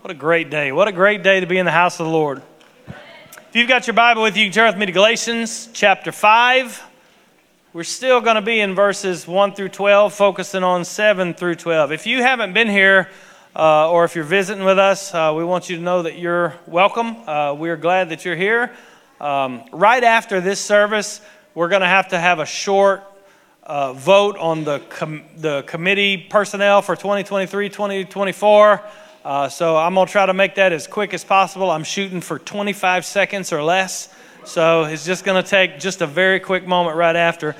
What a great day. What a great day to be in the house of the Lord. If you've got your Bible with you, you turn with me to Galatians chapter 5. We're still going to be in verses 1 through 12, focusing on 7 through 12. If you haven't been here, uh, or if you're visiting with us, uh, we want you to know that you're welcome. Uh, we're glad that you're here. Um, right after this service, we're going to have to have a short uh, vote on the, com- the committee personnel for 2023 2024. Uh, so I'm going to try to make that as quick as possible. I'm shooting for 25 seconds or less. So it's just going to take just a very quick moment right after.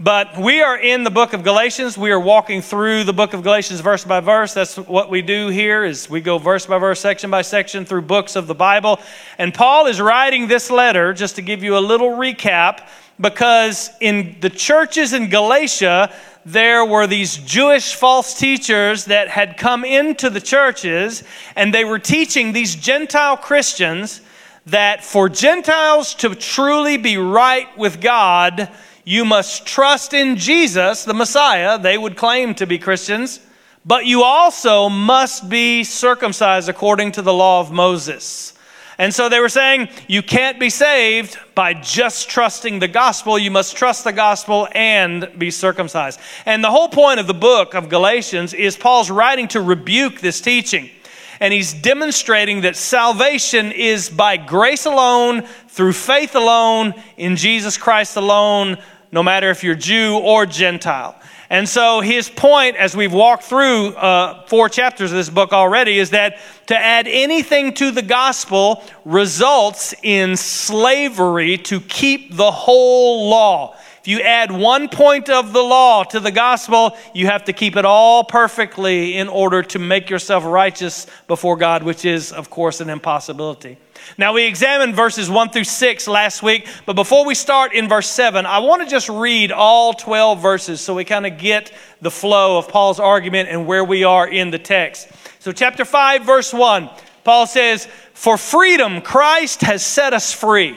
But we are in the book of Galatians. We are walking through the book of Galatians verse by verse. That's what we do here is we go verse by verse, section by section through books of the Bible. And Paul is writing this letter just to give you a little recap because in the churches in Galatia, there were these Jewish false teachers that had come into the churches and they were teaching these Gentile Christians that for Gentiles to truly be right with God, you must trust in Jesus, the Messiah. They would claim to be Christians, but you also must be circumcised according to the law of Moses. And so they were saying, you can't be saved by just trusting the gospel. You must trust the gospel and be circumcised. And the whole point of the book of Galatians is Paul's writing to rebuke this teaching. And he's demonstrating that salvation is by grace alone, through faith alone, in Jesus Christ alone, no matter if you're Jew or Gentile. And so his point, as we've walked through uh, four chapters of this book already, is that to add anything to the gospel results in slavery to keep the whole law. If you add one point of the law to the gospel, you have to keep it all perfectly in order to make yourself righteous before God, which is, of course, an impossibility. Now, we examined verses 1 through 6 last week, but before we start in verse 7, I want to just read all 12 verses so we kind of get the flow of Paul's argument and where we are in the text. So, chapter 5, verse 1, Paul says, For freedom Christ has set us free.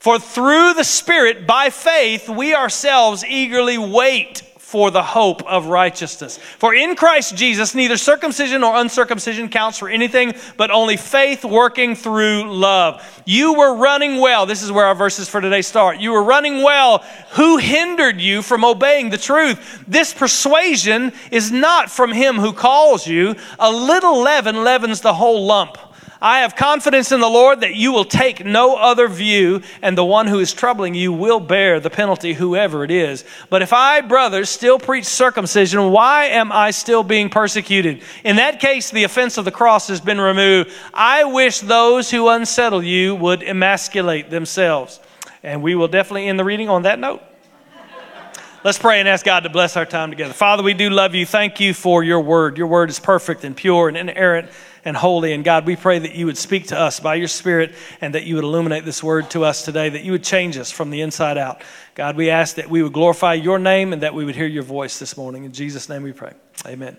For through the Spirit, by faith, we ourselves eagerly wait for the hope of righteousness. For in Christ Jesus, neither circumcision nor uncircumcision counts for anything, but only faith working through love. You were running well. This is where our verses for today start. You were running well. Who hindered you from obeying the truth? This persuasion is not from him who calls you. A little leaven leavens the whole lump. I have confidence in the Lord that you will take no other view, and the one who is troubling you will bear the penalty, whoever it is. But if I, brothers, still preach circumcision, why am I still being persecuted? In that case, the offense of the cross has been removed. I wish those who unsettle you would emasculate themselves. And we will definitely end the reading on that note. Let's pray and ask God to bless our time together. Father, we do love you. Thank you for your word. Your word is perfect and pure and inerrant and holy. And God, we pray that you would speak to us by your Spirit and that you would illuminate this word to us today, that you would change us from the inside out. God, we ask that we would glorify your name and that we would hear your voice this morning. In Jesus' name we pray. Amen.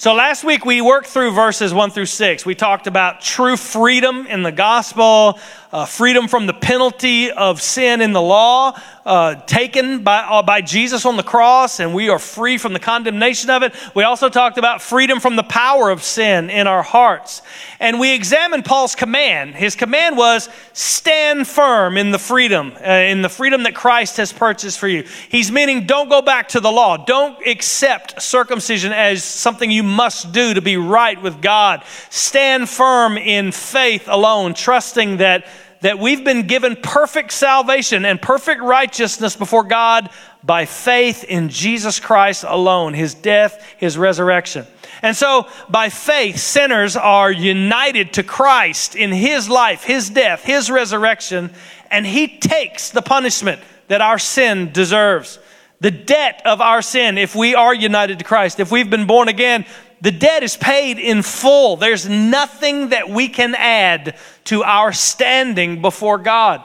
So last week we worked through verses one through six. We talked about true freedom in the gospel, uh, freedom from the penalty of sin in the law, uh, taken by, uh, by Jesus on the cross, and we are free from the condemnation of it. We also talked about freedom from the power of sin in our hearts. And we examined Paul's command. His command was stand firm in the freedom, uh, in the freedom that Christ has purchased for you. He's meaning don't go back to the law. Don't accept circumcision as something you must do to be right with God. Stand firm in faith alone, trusting that that we've been given perfect salvation and perfect righteousness before God by faith in Jesus Christ alone, his death, his resurrection. And so, by faith, sinners are united to Christ in his life, his death, his resurrection, and he takes the punishment that our sin deserves. The debt of our sin, if we are united to Christ, if we've been born again, the debt is paid in full. There's nothing that we can add to our standing before God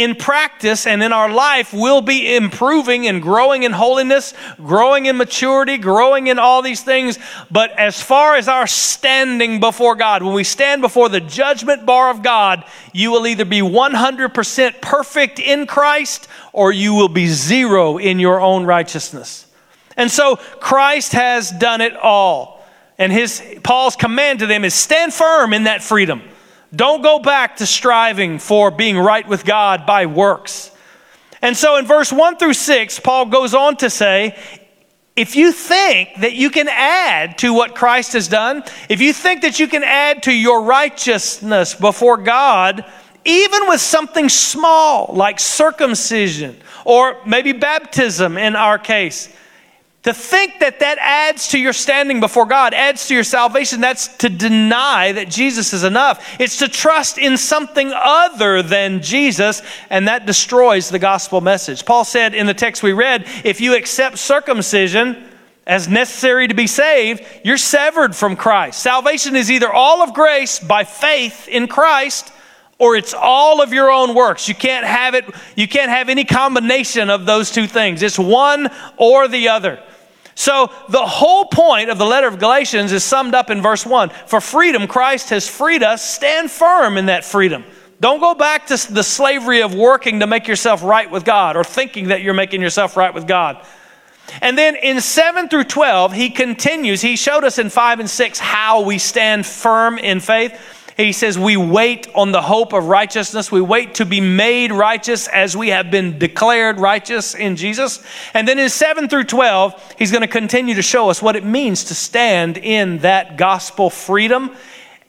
in practice and in our life, we'll be improving and growing in holiness, growing in maturity, growing in all these things. But as far as our standing before God, when we stand before the judgment bar of God, you will either be 100% perfect in Christ or you will be zero in your own righteousness. And so Christ has done it all. And his Paul's command to them is stand firm in that freedom. Don't go back to striving for being right with God by works. And so in verse 1 through 6, Paul goes on to say, if you think that you can add to what Christ has done, if you think that you can add to your righteousness before God, even with something small like circumcision or maybe baptism in our case, to think that that adds to your standing before God, adds to your salvation, that's to deny that Jesus is enough. It's to trust in something other than Jesus, and that destroys the gospel message. Paul said in the text we read if you accept circumcision as necessary to be saved, you're severed from Christ. Salvation is either all of grace by faith in Christ or it's all of your own works. You can't have it, you can't have any combination of those two things. It's one or the other. So, the whole point of the letter of Galatians is summed up in verse 1. For freedom, Christ has freed us. Stand firm in that freedom. Don't go back to the slavery of working to make yourself right with God or thinking that you're making yourself right with God. And then in 7 through 12, he continues. He showed us in 5 and 6 how we stand firm in faith. He says, We wait on the hope of righteousness. We wait to be made righteous as we have been declared righteous in Jesus. And then in 7 through 12, he's going to continue to show us what it means to stand in that gospel freedom.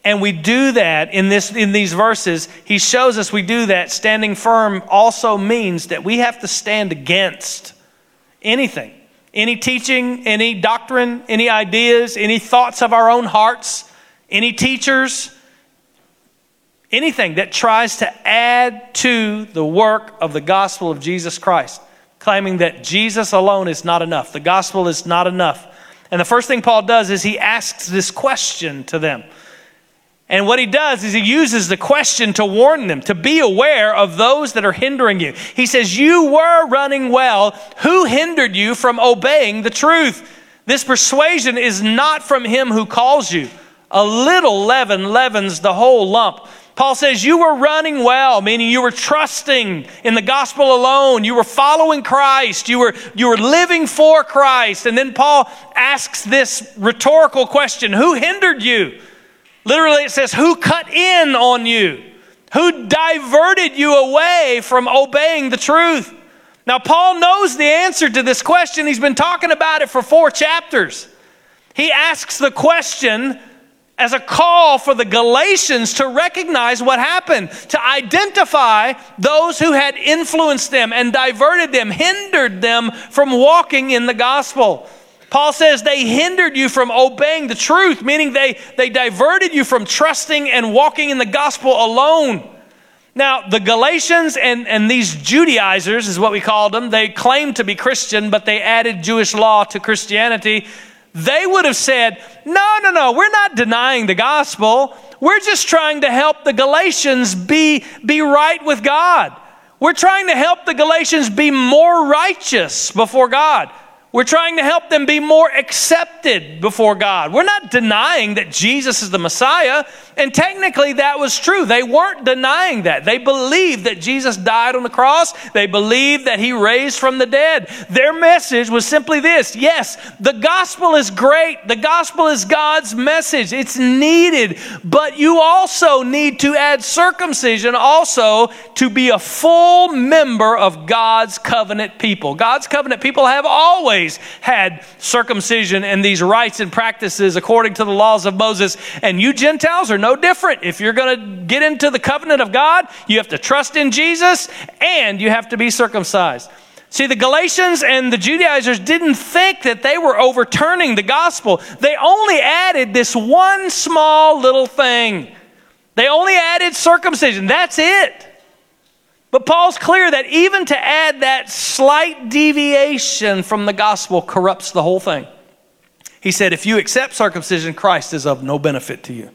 And we do that in, this, in these verses. He shows us we do that. Standing firm also means that we have to stand against anything any teaching, any doctrine, any ideas, any thoughts of our own hearts, any teachers anything that tries to add to the work of the gospel of Jesus Christ, claiming that Jesus alone is not enough. The gospel is not enough. And the first thing Paul does is he asks this question to them. And what he does is he uses the question to warn them, to be aware of those that are hindering you. He says, You were running well. Who hindered you from obeying the truth? This persuasion is not from him who calls you. A little leaven leavens the whole lump. Paul says, You were running well, meaning you were trusting in the gospel alone. You were following Christ. You were, you were living for Christ. And then Paul asks this rhetorical question Who hindered you? Literally, it says, Who cut in on you? Who diverted you away from obeying the truth? Now, Paul knows the answer to this question. He's been talking about it for four chapters. He asks the question as a call for the Galatians to recognize what happened, to identify those who had influenced them and diverted them, hindered them from walking in the gospel. Paul says they hindered you from obeying the truth, meaning they, they diverted you from trusting and walking in the gospel alone. Now, the Galatians and, and these Judaizers, is what we called them, they claimed to be Christian, but they added Jewish law to Christianity they would have said, No, no, no, we're not denying the gospel. We're just trying to help the Galatians be, be right with God. We're trying to help the Galatians be more righteous before God. We're trying to help them be more accepted before God. We're not denying that Jesus is the Messiah. And technically, that was true. They weren't denying that. They believed that Jesus died on the cross, they believed that he raised from the dead. Their message was simply this yes, the gospel is great. The gospel is God's message, it's needed. But you also need to add circumcision also to be a full member of God's covenant people. God's covenant people have always always had circumcision and these rites and practices according to the laws of Moses. And you Gentiles are no different. If you're going to get into the covenant of God, you have to trust in Jesus and you have to be circumcised. See, the Galatians and the Judaizers didn't think that they were overturning the gospel. They only added this one small little thing. They only added circumcision. That's it. But Paul's clear that even to add that slight deviation from the gospel corrupts the whole thing. He said, If you accept circumcision, Christ is of no benefit to you.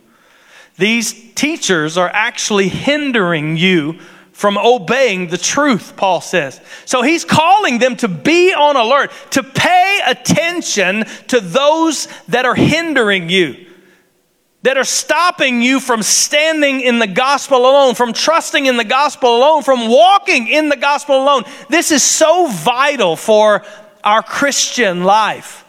These teachers are actually hindering you from obeying the truth, Paul says. So he's calling them to be on alert, to pay attention to those that are hindering you, that are stopping you from standing in the gospel alone, from trusting in the gospel alone, from walking in the gospel alone. This is so vital for our Christian life.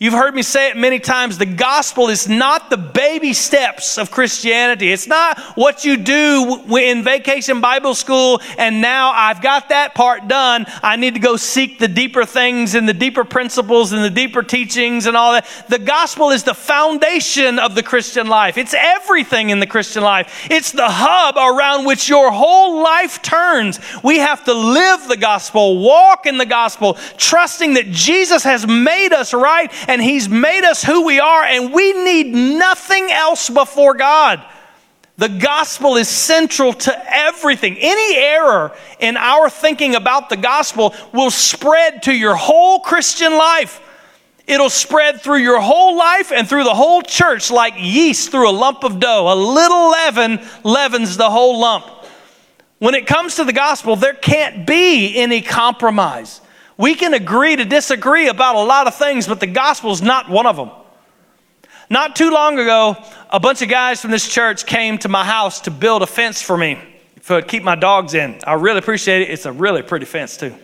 You've heard me say it many times. The gospel is not the baby steps of Christianity. It's not what you do in vacation Bible school and now I've got that part done. I need to go seek the deeper things and the deeper principles and the deeper teachings and all that. The gospel is the foundation of the Christian life. It's everything in the Christian life. It's the hub around which your whole life turns. We have to live the gospel, walk in the gospel, trusting that Jesus has made us right and He's made us who we are, and we need nothing else before God. The gospel is central to everything. Any error in our thinking about the gospel will spread to your whole Christian life. It'll spread through your whole life and through the whole church like yeast through a lump of dough. A little leaven leavens the whole lump. When it comes to the gospel, there can't be any compromise. We can agree to disagree about a lot of things, but the gospel is not one of them. Not too long ago, a bunch of guys from this church came to my house to build a fence for me to keep my dogs in. I really appreciate it. It's a really pretty fence, too.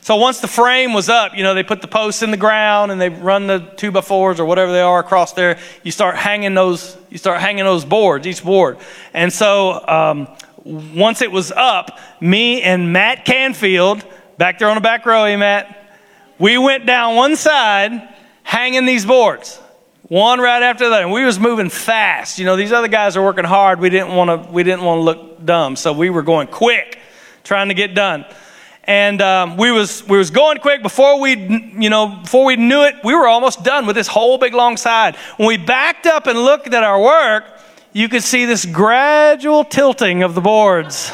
So once the frame was up, you know, they put the posts in the ground and they run the two by fours or whatever they are across there. You start hanging those, you start hanging those boards, each board. And so um, once it was up, me and Matt Canfield, Back there on the back row, eh, Matt? We went down one side hanging these boards, one right after the other. And we was moving fast. You know, these other guys are working hard. We didn't want to, we didn't want to look dumb. So we were going quick, trying to get done. And um, we was we was going quick before we you know before we knew it we were almost done with this whole big long side. When we backed up and looked at our work, you could see this gradual tilting of the boards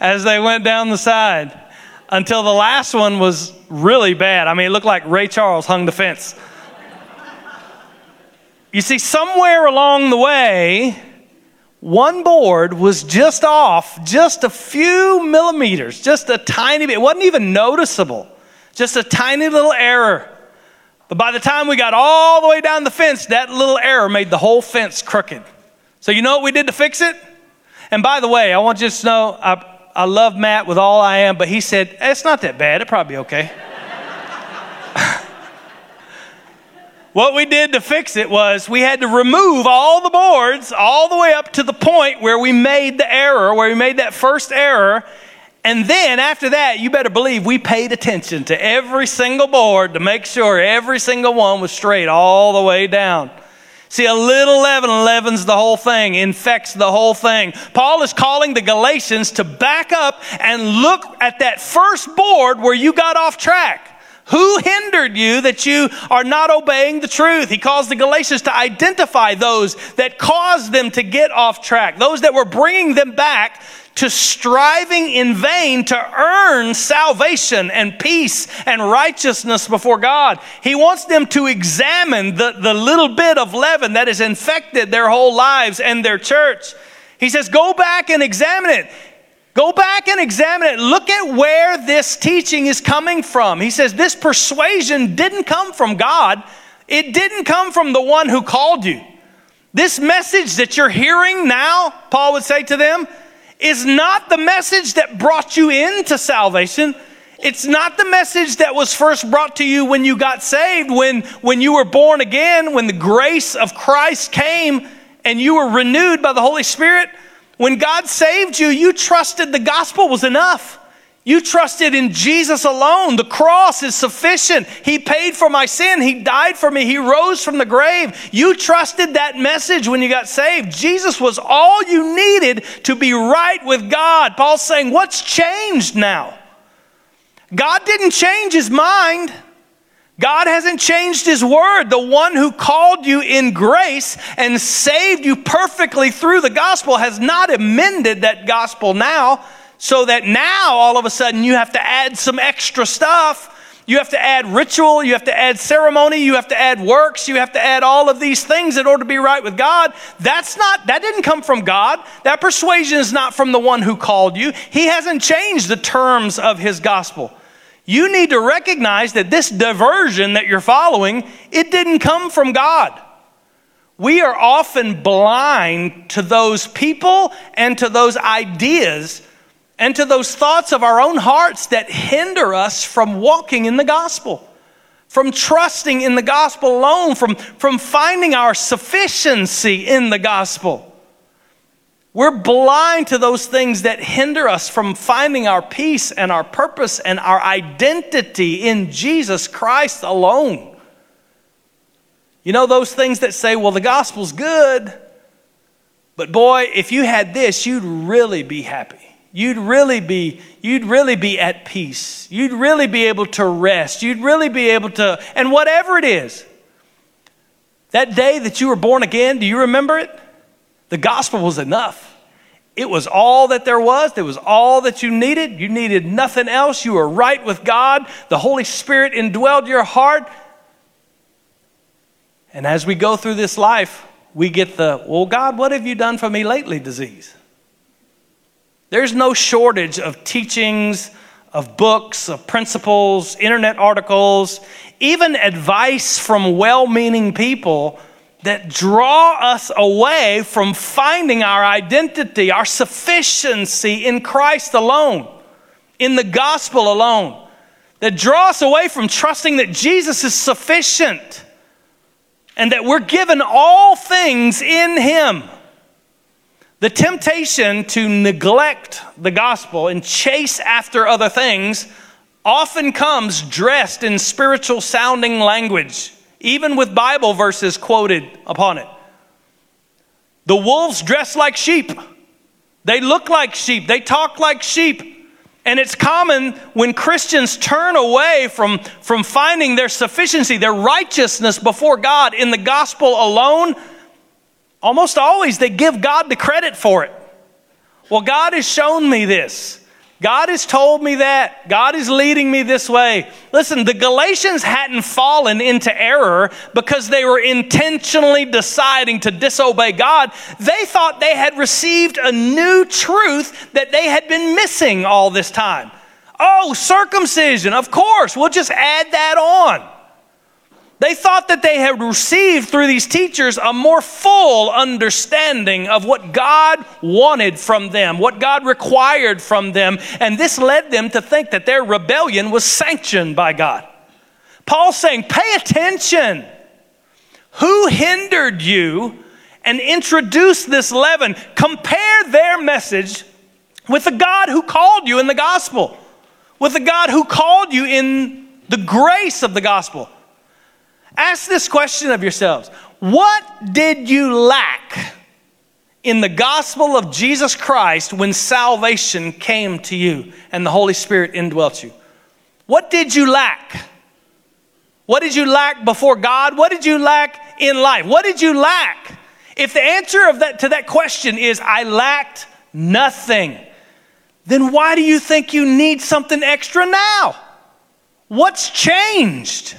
as they went down the side until the last one was really bad. I mean, it looked like Ray Charles hung the fence. You see, somewhere along the way, one board was just off just a few millimeters, just a tiny bit. It wasn't even noticeable, just a tiny little error. But by the time we got all the way down the fence, that little error made the whole fence crooked. So, you know what we did to fix it? And by the way, I want you to know, I, I love Matt with all I am, but he said, It's not that bad. It'll probably be okay. what we did to fix it was we had to remove all the boards all the way up to the point where we made the error, where we made that first error. And then after that, you better believe we paid attention to every single board to make sure every single one was straight all the way down. See, a little leaven leavens the whole thing, infects the whole thing. Paul is calling the Galatians to back up and look at that first board where you got off track. Who hindered you that you are not obeying the truth? He calls the Galatians to identify those that caused them to get off track, those that were bringing them back to striving in vain to earn salvation and peace and righteousness before God. He wants them to examine the, the little bit of leaven that has infected their whole lives and their church. He says, Go back and examine it. Go back and examine it. Look at where this teaching is coming from. He says, This persuasion didn't come from God, it didn't come from the one who called you. This message that you're hearing now, Paul would say to them, is not the message that brought you into salvation. It's not the message that was first brought to you when you got saved, when, when you were born again, when the grace of Christ came and you were renewed by the Holy Spirit. When God saved you, you trusted the gospel was enough. You trusted in Jesus alone. The cross is sufficient. He paid for my sin. He died for me. He rose from the grave. You trusted that message when you got saved. Jesus was all you needed to be right with God. Paul's saying, What's changed now? God didn't change his mind. God hasn't changed his word. The one who called you in grace and saved you perfectly through the gospel has not amended that gospel now so that now all of a sudden you have to add some extra stuff. You have to add ritual, you have to add ceremony, you have to add works, you have to add all of these things in order to be right with God. That's not, that didn't come from God. That persuasion is not from the one who called you. He hasn't changed the terms of his gospel. You need to recognize that this diversion that you're following, it didn't come from God. We are often blind to those people and to those ideas and to those thoughts of our own hearts that hinder us from walking in the gospel, from trusting in the gospel alone, from, from finding our sufficiency in the gospel. We're blind to those things that hinder us from finding our peace and our purpose and our identity in Jesus Christ alone. You know, those things that say, well, the gospel's good, but boy, if you had this, you'd really be happy you'd really be you'd really be at peace. You'd really be able to rest. You'd really be able to and whatever it is that day that you were born again do you remember it? The gospel was enough. It was all that there was. It was all that you needed. You needed nothing else. You were right with god. The holy spirit indwelled your heart. And as we go through this life we get the well god what have you done for me lately? disease there's no shortage of teachings, of books, of principles, internet articles, even advice from well meaning people that draw us away from finding our identity, our sufficiency in Christ alone, in the gospel alone, that draw us away from trusting that Jesus is sufficient and that we're given all things in Him. The temptation to neglect the gospel and chase after other things often comes dressed in spiritual sounding language, even with Bible verses quoted upon it. The wolves dress like sheep. They look like sheep. They talk like sheep. And it's common when Christians turn away from, from finding their sufficiency, their righteousness before God in the gospel alone Almost always they give God the credit for it. Well, God has shown me this. God has told me that. God is leading me this way. Listen, the Galatians hadn't fallen into error because they were intentionally deciding to disobey God. They thought they had received a new truth that they had been missing all this time. Oh, circumcision, of course, we'll just add that on. They thought that they had received through these teachers a more full understanding of what God wanted from them, what God required from them, and this led them to think that their rebellion was sanctioned by God. Paul's saying, pay attention. Who hindered you and introduced this leaven? Compare their message with the God who called you in the gospel, with the God who called you in the grace of the gospel. Ask this question of yourselves What did you lack in the gospel of Jesus Christ when salvation came to you and the Holy Spirit indwelt you? What did you lack? What did you lack before God? What did you lack in life? What did you lack? If the answer of that, to that question is, I lacked nothing, then why do you think you need something extra now? What's changed?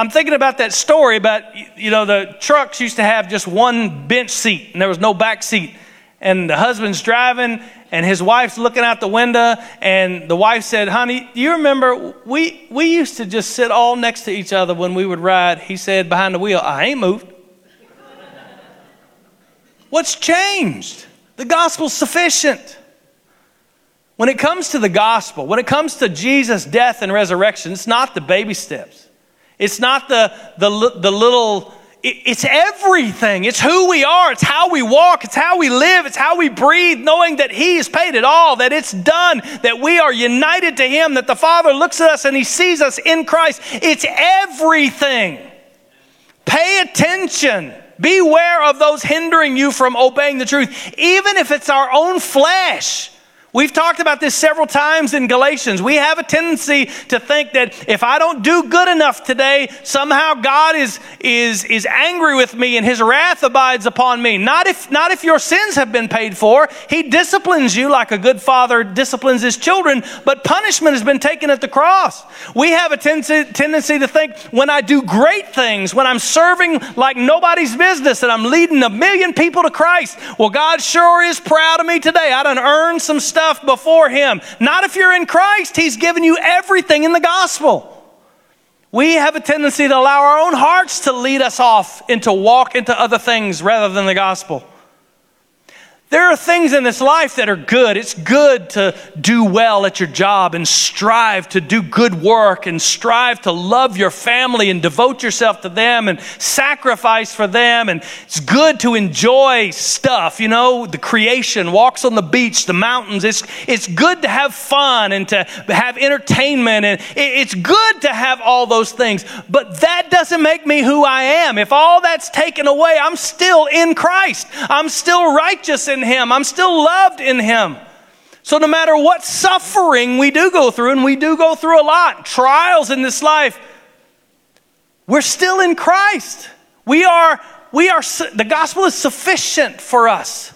I'm thinking about that story about, you know, the trucks used to have just one bench seat and there was no back seat. And the husband's driving and his wife's looking out the window and the wife said, honey, do you remember we, we used to just sit all next to each other when we would ride? He said behind the wheel, I ain't moved. What's changed? The gospel's sufficient. When it comes to the gospel, when it comes to Jesus' death and resurrection, it's not the baby steps. It's not the, the, the little, it's everything. It's who we are. It's how we walk. It's how we live. It's how we breathe, knowing that He has paid it all, that it's done, that we are united to Him, that the Father looks at us and He sees us in Christ. It's everything. Pay attention. Beware of those hindering you from obeying the truth, even if it's our own flesh. We've talked about this several times in Galatians. We have a tendency to think that if I don't do good enough today, somehow God is, is, is angry with me and his wrath abides upon me. Not if, not if your sins have been paid for. He disciplines you like a good father disciplines his children, but punishment has been taken at the cross. We have a tendency, tendency to think when I do great things, when I'm serving like nobody's business and I'm leading a million people to Christ, well, God sure is proud of me today. I done earned some stuff stuff before Him. Not if you're in Christ, He's given you everything in the gospel. We have a tendency to allow our own hearts to lead us off into walk into other things rather than the gospel. There are things in this life that are good. It's good to do well at your job and strive to do good work and strive to love your family and devote yourself to them and sacrifice for them. And it's good to enjoy stuff, you know, the creation, walks on the beach, the mountains. It's, it's good to have fun and to have entertainment. And it's good to have all those things. But that doesn't make me who I am. If all that's taken away, I'm still in Christ. I'm still righteous in in Him. I'm still loved in Him. So, no matter what suffering we do go through, and we do go through a lot, trials in this life, we're still in Christ. We are, we are, the gospel is sufficient for us.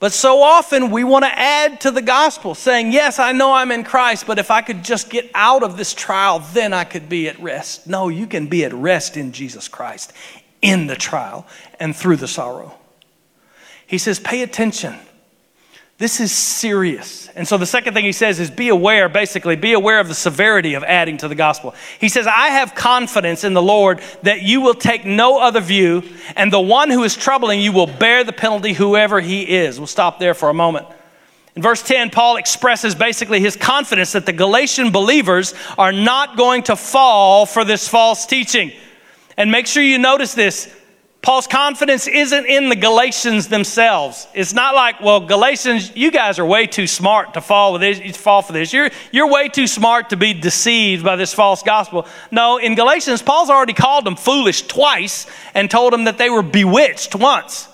But so often we want to add to the gospel, saying, Yes, I know I'm in Christ, but if I could just get out of this trial, then I could be at rest. No, you can be at rest in Jesus Christ, in the trial and through the sorrow. He says, pay attention. This is serious. And so the second thing he says is be aware, basically, be aware of the severity of adding to the gospel. He says, I have confidence in the Lord that you will take no other view, and the one who is troubling you will bear the penalty, whoever he is. We'll stop there for a moment. In verse 10, Paul expresses basically his confidence that the Galatian believers are not going to fall for this false teaching. And make sure you notice this Paul's confidence isn't in the Galatians themselves. It's not like, well, Galatians, you guys are way too smart to fall with this, fall for this. You're, you're way too smart to be deceived by this false gospel. No, in Galatians, Paul's already called them foolish twice and told them that they were bewitched once.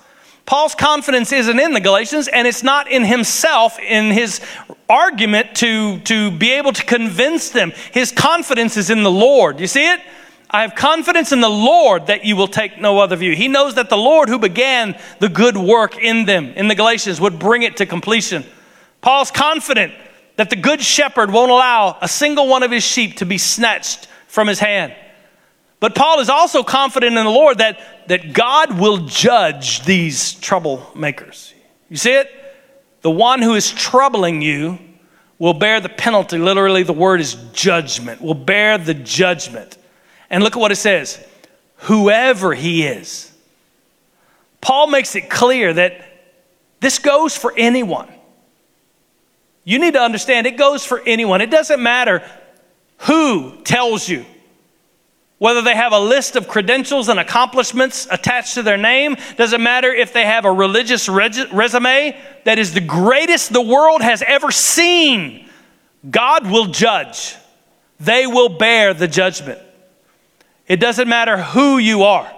Paul's confidence isn't in the Galatians, and it's not in himself in his argument to, to be able to convince them. His confidence is in the Lord. You see it? I have confidence in the Lord that you will take no other view. He knows that the Lord who began the good work in them, in the Galatians, would bring it to completion. Paul's confident that the good shepherd won't allow a single one of his sheep to be snatched from his hand. But Paul is also confident in the Lord that, that God will judge these troublemakers. You see it? The one who is troubling you will bear the penalty. Literally, the word is judgment, will bear the judgment. And look at what it says whoever he is. Paul makes it clear that this goes for anyone. You need to understand it goes for anyone. It doesn't matter who tells you. Whether they have a list of credentials and accomplishments attached to their name, doesn't matter if they have a religious resume that is the greatest the world has ever seen. God will judge. They will bear the judgment. It doesn't matter who you are.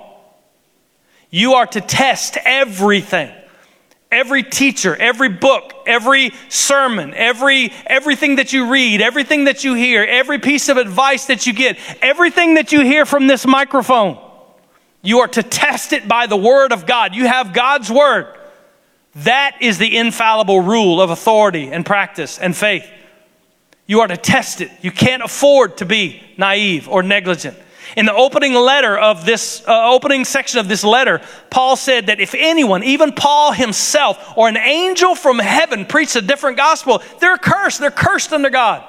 You are to test everything. Every teacher, every book, every sermon, every everything that you read, everything that you hear, every piece of advice that you get, everything that you hear from this microphone. You are to test it by the word of God. You have God's word. That is the infallible rule of authority and practice and faith. You are to test it. You can't afford to be naive or negligent. In the opening letter of this, uh, opening section of this letter, Paul said that if anyone, even Paul himself or an angel from heaven preached a different gospel, they're cursed. They're cursed under God.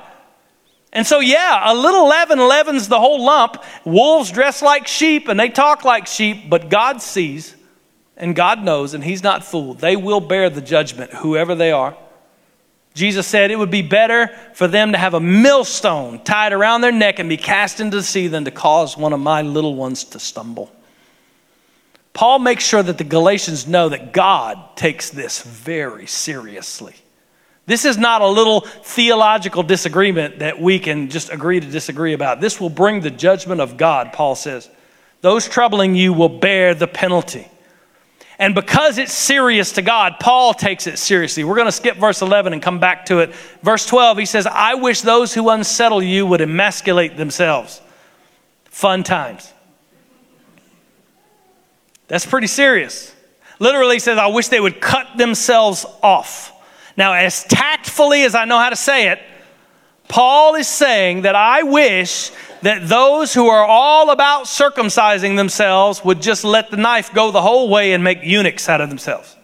And so, yeah, a little leaven leavens the whole lump. Wolves dress like sheep and they talk like sheep, but God sees and God knows and He's not fooled. They will bear the judgment, whoever they are. Jesus said it would be better for them to have a millstone tied around their neck and be cast into the sea than to cause one of my little ones to stumble. Paul makes sure that the Galatians know that God takes this very seriously. This is not a little theological disagreement that we can just agree to disagree about. This will bring the judgment of God, Paul says. Those troubling you will bear the penalty. And because it's serious to God, Paul takes it seriously. We're going to skip verse 11 and come back to it. Verse 12, he says, I wish those who unsettle you would emasculate themselves. Fun times. That's pretty serious. Literally says, I wish they would cut themselves off. Now, as tactfully as I know how to say it, Paul is saying that I wish that those who are all about circumcising themselves would just let the knife go the whole way and make eunuchs out of themselves.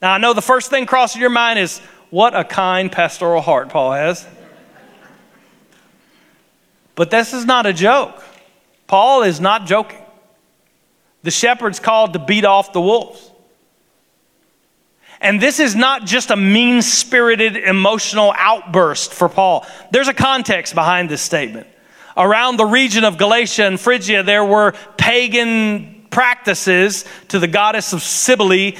Now, I know the first thing crossing your mind is what a kind pastoral heart Paul has. But this is not a joke. Paul is not joking. The shepherd's called to beat off the wolves. And this is not just a mean spirited emotional outburst for Paul. There's a context behind this statement. Around the region of Galatia and Phrygia, there were pagan practices to the goddess of Cybele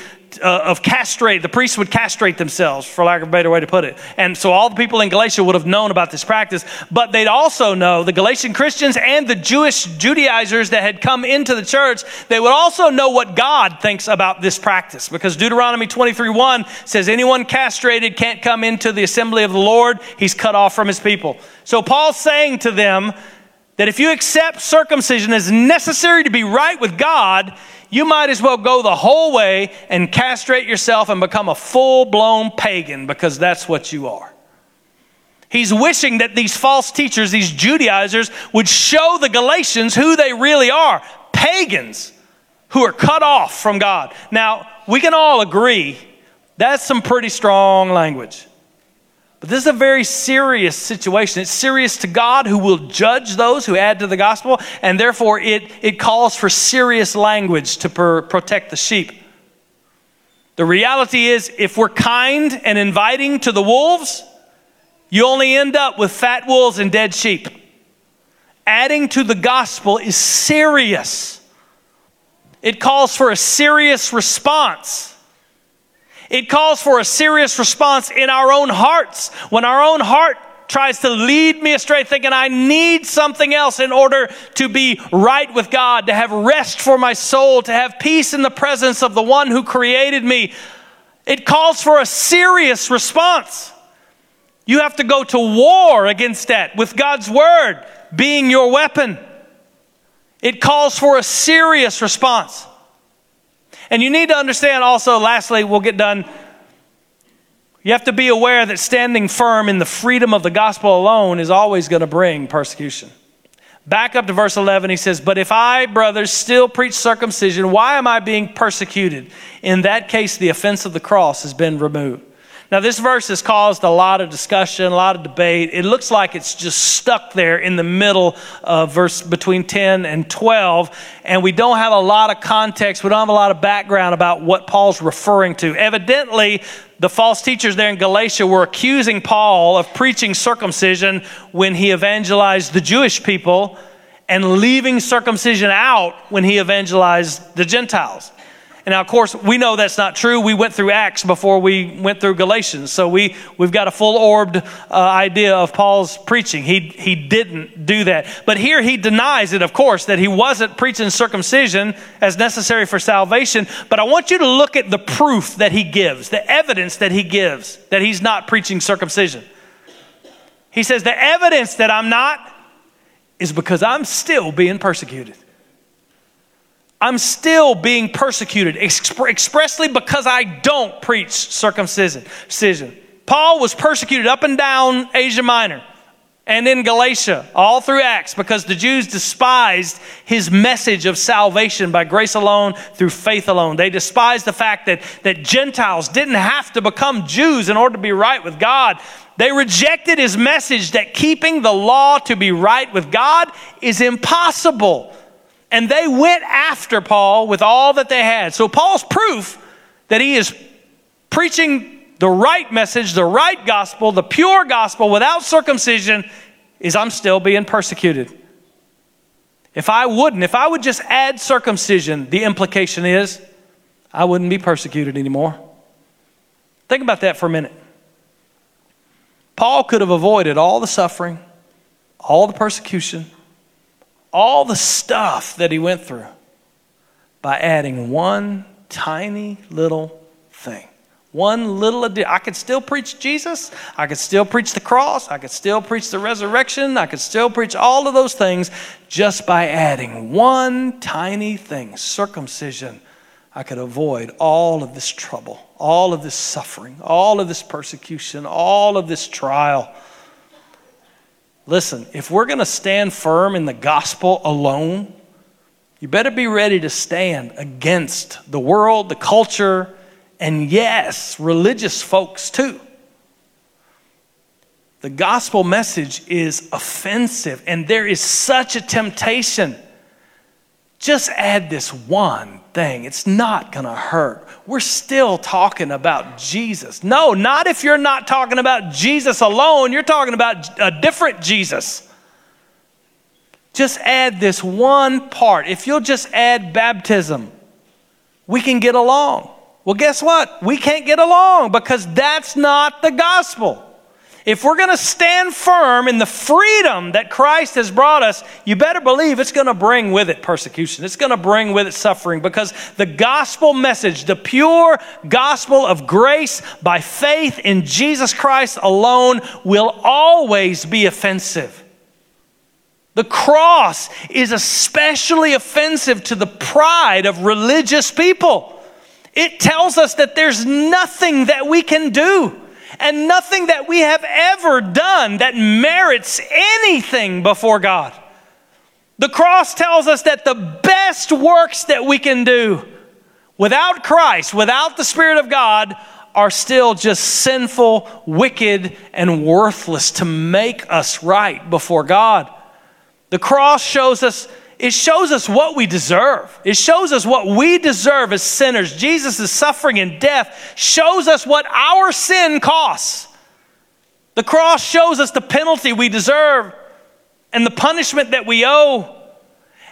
uh, of castrate, the priests would castrate themselves, for lack of a better way to put it. And so all the people in Galatia would have known about this practice, but they'd also know, the Galatian Christians and the Jewish Judaizers that had come into the church, they would also know what God thinks about this practice. Because Deuteronomy 23 1 says, anyone castrated can't come into the assembly of the Lord, he's cut off from his people. So Paul's saying to them that if you accept circumcision as necessary to be right with God, you might as well go the whole way and castrate yourself and become a full blown pagan because that's what you are. He's wishing that these false teachers, these Judaizers, would show the Galatians who they really are pagans who are cut off from God. Now, we can all agree that's some pretty strong language. But this is a very serious situation. It's serious to God who will judge those who add to the gospel, and therefore it, it calls for serious language to per, protect the sheep. The reality is, if we're kind and inviting to the wolves, you only end up with fat wolves and dead sheep. Adding to the gospel is serious, it calls for a serious response. It calls for a serious response in our own hearts. When our own heart tries to lead me astray, thinking I need something else in order to be right with God, to have rest for my soul, to have peace in the presence of the one who created me, it calls for a serious response. You have to go to war against that with God's word being your weapon. It calls for a serious response. And you need to understand also, lastly, we'll get done. You have to be aware that standing firm in the freedom of the gospel alone is always going to bring persecution. Back up to verse 11, he says, But if I, brothers, still preach circumcision, why am I being persecuted? In that case, the offense of the cross has been removed. Now, this verse has caused a lot of discussion, a lot of debate. It looks like it's just stuck there in the middle of verse between 10 and 12, and we don't have a lot of context. We don't have a lot of background about what Paul's referring to. Evidently, the false teachers there in Galatia were accusing Paul of preaching circumcision when he evangelized the Jewish people and leaving circumcision out when he evangelized the Gentiles. And now, of course, we know that's not true. We went through Acts before we went through Galatians. So we, we've got a full orbed uh, idea of Paul's preaching. He, he didn't do that. But here he denies it, of course, that he wasn't preaching circumcision as necessary for salvation. But I want you to look at the proof that he gives, the evidence that he gives that he's not preaching circumcision. He says, The evidence that I'm not is because I'm still being persecuted. I'm still being persecuted exp- expressly because I don't preach circumcision. Paul was persecuted up and down Asia Minor and in Galatia, all through Acts, because the Jews despised his message of salvation by grace alone, through faith alone. They despised the fact that, that Gentiles didn't have to become Jews in order to be right with God. They rejected his message that keeping the law to be right with God is impossible. And they went after Paul with all that they had. So Paul's proof that he is preaching the right message, the right gospel, the pure gospel without circumcision is I'm still being persecuted. If I wouldn't, if I would just add circumcision, the implication is I wouldn't be persecuted anymore. Think about that for a minute. Paul could have avoided all the suffering, all the persecution, all the stuff that he went through. by adding one tiny little thing. One little addition. I could still preach Jesus. I could still preach the cross. I could still preach the resurrection. I could still preach all of those things just by adding one tiny thing circumcision. I could avoid all of this trouble, all of this suffering, all of this persecution, all of this trial. Listen, if we're going to stand firm in the gospel alone, you better be ready to stand against the world, the culture, and yes, religious folks too. The gospel message is offensive, and there is such a temptation. Just add this one thing, it's not gonna hurt. We're still talking about Jesus. No, not if you're not talking about Jesus alone, you're talking about a different Jesus. Just add this one part. If you'll just add baptism, we can get along. Well, guess what? We can't get along because that's not the gospel. If we're going to stand firm in the freedom that Christ has brought us, you better believe it's going to bring with it persecution. It's going to bring with it suffering because the gospel message, the pure gospel of grace by faith in Jesus Christ alone, will always be offensive. The cross is especially offensive to the pride of religious people. It tells us that there's nothing that we can do and nothing that we have ever done that merits anything before God. The cross tells us that the best works that we can do without Christ, without the Spirit of God, are still just sinful, wicked, and worthless to make us right before God. The cross shows us it shows us what we deserve. It shows us what we deserve as sinners. Jesus' suffering and death shows us what our sin costs. The cross shows us the penalty we deserve and the punishment that we owe.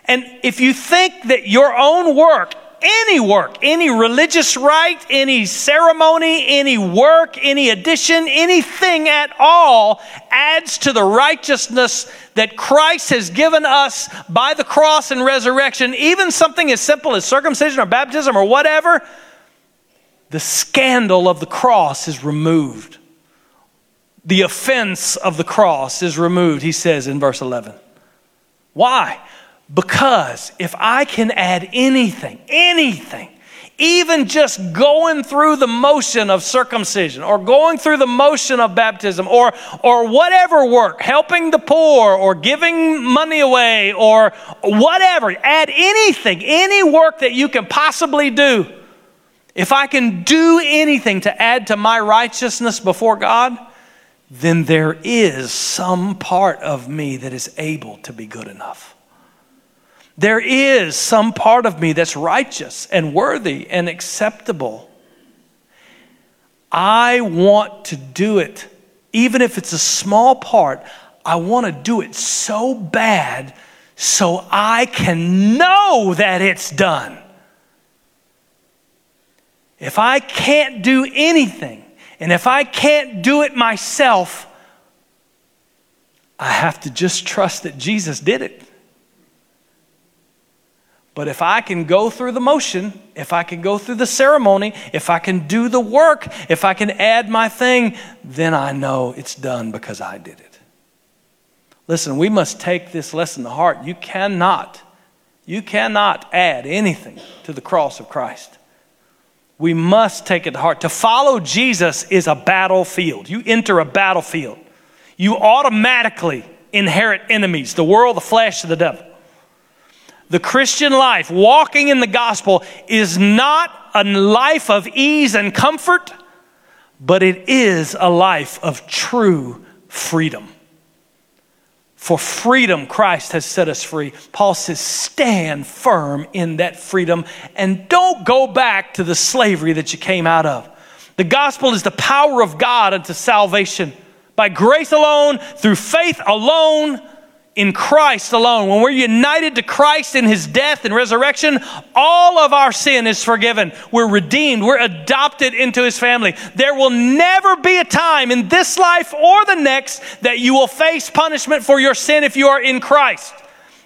And if you think that your own work any work, any religious rite, any ceremony, any work, any addition, anything at all adds to the righteousness that Christ has given us by the cross and resurrection, even something as simple as circumcision or baptism or whatever, the scandal of the cross is removed. The offense of the cross is removed, he says in verse 11. Why? Because if I can add anything, anything, even just going through the motion of circumcision or going through the motion of baptism or, or whatever work, helping the poor or giving money away or whatever, add anything, any work that you can possibly do. If I can do anything to add to my righteousness before God, then there is some part of me that is able to be good enough. There is some part of me that's righteous and worthy and acceptable. I want to do it, even if it's a small part, I want to do it so bad so I can know that it's done. If I can't do anything, and if I can't do it myself, I have to just trust that Jesus did it. But if I can go through the motion, if I can go through the ceremony, if I can do the work, if I can add my thing, then I know it's done because I did it. Listen, we must take this lesson to heart. You cannot, you cannot add anything to the cross of Christ. We must take it to heart. To follow Jesus is a battlefield. You enter a battlefield. You automatically inherit enemies the world, the flesh, and the devil. The Christian life, walking in the gospel, is not a life of ease and comfort, but it is a life of true freedom. For freedom, Christ has set us free. Paul says, stand firm in that freedom and don't go back to the slavery that you came out of. The gospel is the power of God unto salvation by grace alone, through faith alone in Christ alone, when we're united to Christ in his death and resurrection, all of our sin is forgiven. We're redeemed. We're adopted into his family. There will never be a time in this life or the next that you will face punishment for your sin if you are in Christ.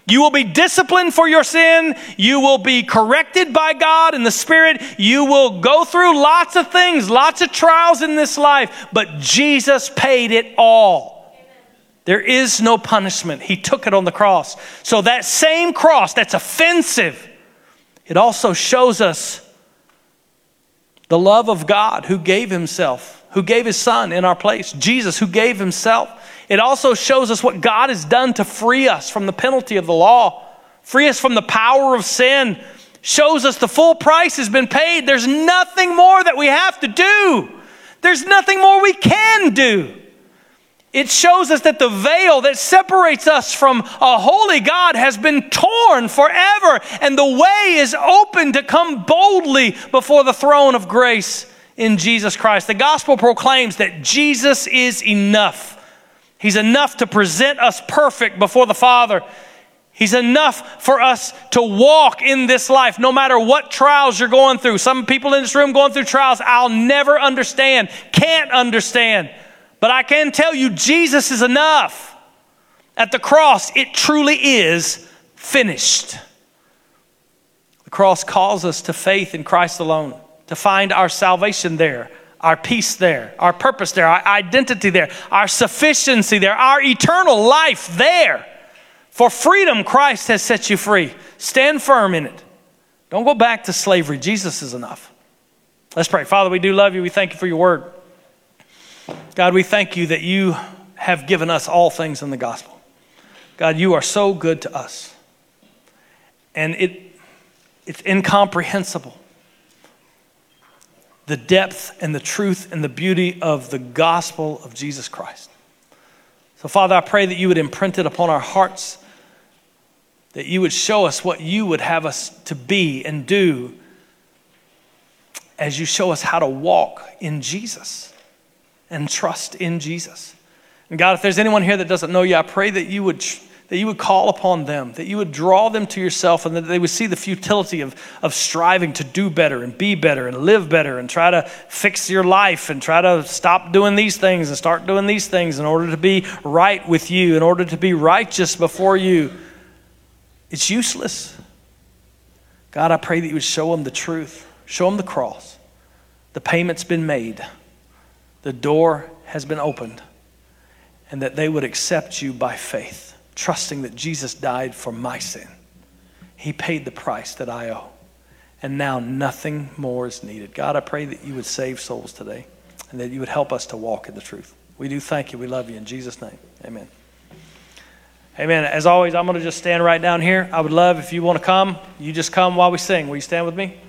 You will be disciplined for your sin. You will be corrected by God in the Spirit. You will go through lots of things, lots of trials in this life, but Jesus paid it all. There is no punishment. He took it on the cross. So that same cross that's offensive, it also shows us the love of God who gave himself, who gave his son in our place, Jesus who gave himself. It also shows us what God has done to free us from the penalty of the law, free us from the power of sin, shows us the full price has been paid. There's nothing more that we have to do, there's nothing more we can do. It shows us that the veil that separates us from a holy God has been torn forever, and the way is open to come boldly before the throne of grace in Jesus Christ. The gospel proclaims that Jesus is enough. He's enough to present us perfect before the Father. He's enough for us to walk in this life, no matter what trials you're going through. Some people in this room going through trials I'll never understand, can't understand. But I can tell you, Jesus is enough. At the cross, it truly is finished. The cross calls us to faith in Christ alone, to find our salvation there, our peace there, our purpose there, our identity there, our sufficiency there, our eternal life there. For freedom, Christ has set you free. Stand firm in it. Don't go back to slavery. Jesus is enough. Let's pray. Father, we do love you. We thank you for your word. God, we thank you that you have given us all things in the gospel. God, you are so good to us. And it, it's incomprehensible the depth and the truth and the beauty of the gospel of Jesus Christ. So, Father, I pray that you would imprint it upon our hearts, that you would show us what you would have us to be and do as you show us how to walk in Jesus and trust in Jesus. And God, if there's anyone here that doesn't know you, I pray that you would that you would call upon them, that you would draw them to yourself, and that they would see the futility of, of striving to do better and be better and live better and try to fix your life and try to stop doing these things and start doing these things in order to be right with you, in order to be righteous before you. It's useless. God, I pray that you would show them the truth, show them the cross. The payment's been made, the door has been opened, and that they would accept you by faith trusting that Jesus died for my sin. He paid the price that I owe. And now nothing more is needed. God, I pray that you would save souls today and that you would help us to walk in the truth. We do thank you. We love you. In Jesus' name, amen. Amen. As always, I'm going to just stand right down here. I would love if you want to come, you just come while we sing. Will you stand with me?